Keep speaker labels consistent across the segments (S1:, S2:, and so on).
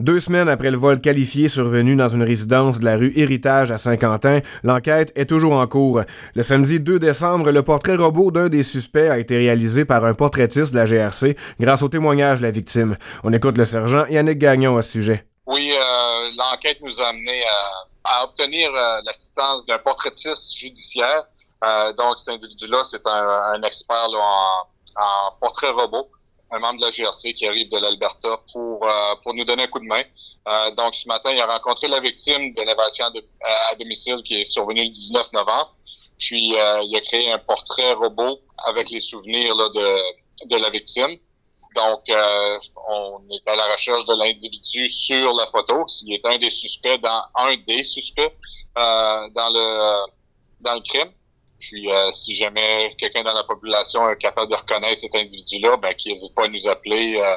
S1: Deux semaines après le vol qualifié survenu dans une résidence de la rue Héritage à Saint-Quentin, l'enquête est toujours en cours. Le samedi 2 décembre, le portrait robot d'un des suspects a été réalisé par un portraitiste de la GRC grâce au témoignage de la victime. On écoute le sergent Yannick Gagnon à ce sujet.
S2: Oui, euh, l'enquête nous a amené à, obtenir euh, l'assistance d'un portraitiste judiciaire. Euh, donc, cet individu-là, c'est un, expert en portrait robot un membre de la GRC qui arrive de l'Alberta pour euh, pour nous donner un coup de main. Euh, donc ce matin, il a rencontré la victime de l'évasion à domicile qui est survenue le 19 novembre. Puis euh, il a créé un portrait robot avec les souvenirs là, de de la victime. Donc on est à la recherche de l'individu sur la photo. S'il est un des suspects dans un des suspects dans le dans le crime. Puis euh, si jamais quelqu'un dans la population est capable de reconnaître cet individu-là, ben qu'il n'hésite pas à nous appeler euh,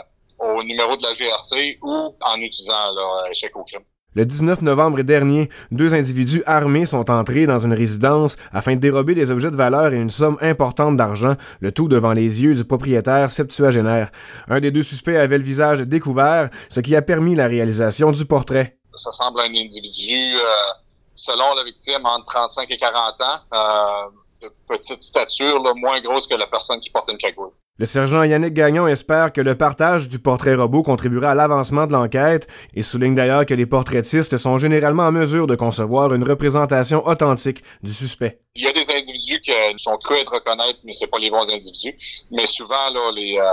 S2: au numéro de la GRC ou en utilisant là, échec au crime.
S1: Le 19 novembre dernier, deux individus armés sont entrés dans une résidence afin de dérober des objets de valeur et une somme importante d'argent, le tout devant les yeux du propriétaire septuagénaire. Un des deux suspects avait le visage découvert, ce qui a permis la réalisation du portrait.
S2: Ça semble un individu euh, selon la victime, entre 35 et 40 ans, euh, de petite stature, moins grosse que la personne qui porte une cagoule.
S1: Le sergent Yannick Gagnon espère que le partage du portrait robot contribuera à l'avancement de l'enquête et souligne d'ailleurs que les portraitistes sont généralement en mesure de concevoir une représentation authentique du suspect.
S2: Il y a des individus qui sont crus de reconnaître, mais c'est pas les bons individus. Mais souvent, là, les, euh,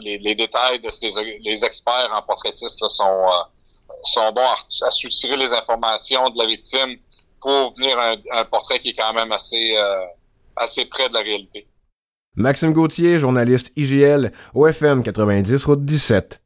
S2: les, détails de ces, les experts en portraitistes sont, euh, sont bons à, soutirer les informations de la victime pour venir un, un portrait qui est quand même assez, euh, assez près de la réalité.
S1: Maxime Gauthier, journaliste IGL, OFM 90, route 17.